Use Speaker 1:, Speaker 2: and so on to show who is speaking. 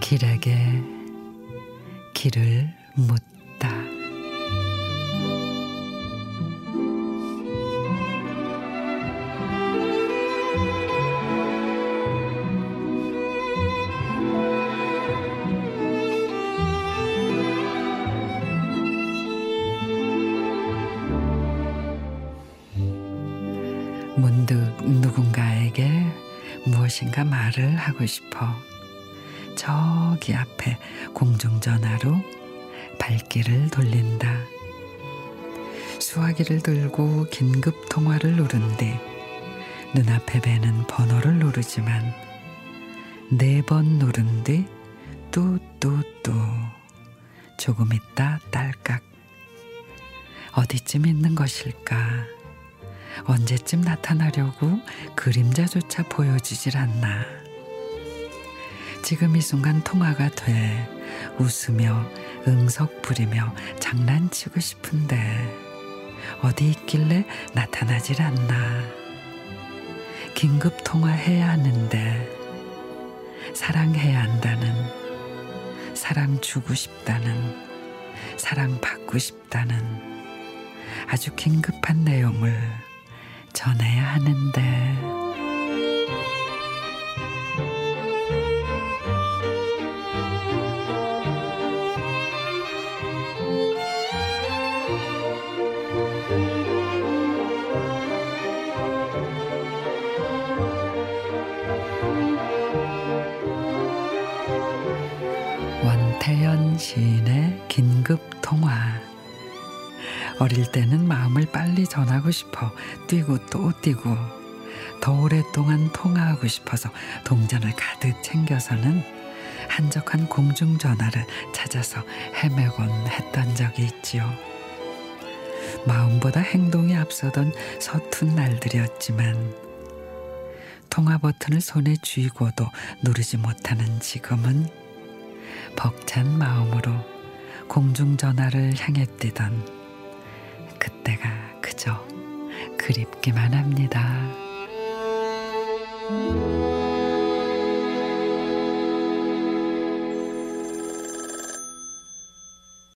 Speaker 1: 길에게 길을 묻다. 문득 누군가에게 무엇인가 말을 하고 싶어. 저기 앞에 공중전화로 발길을 돌린다. 수화기를 들고 긴급 통화를 누른 뒤 눈앞에 배는 번호를 누르지만 네 번 누른 뒤 뚜뚜뚜. 조금 있다 딸깍. 어디쯤 있는 것일까 언제쯤 나타나려고 그림자조차 보여지질 않나. 지금 이 순간 통화가 돼. 웃으며 응석 부리며 장난치고 싶은데 어디 있길래 나타나질 않나. 긴급 통화해야 하는데 사랑해야 한다는 사랑 주고 싶다는 사랑 받고 싶다는 아주 긴급한 내용을 전해야 하는데 원태연 시인의 긴급 통화. 어릴 때는 마음을 빨리 전하고 싶어 뛰고 또 뛰고 더 오랫동안 통화하고 싶어서 동전을 가득 챙겨서는 한적한 공중전화를 찾아서 헤매곤 했던 적이 있지요. 마음보다 행동이 앞서던 서툰 날들이었지만 통화 버튼을 손에 쥐고도 누르지 못하는 지금은 벅찬 마음으로 공중전화를 향해 뛰던 그때가 그저 그립기만 합니다.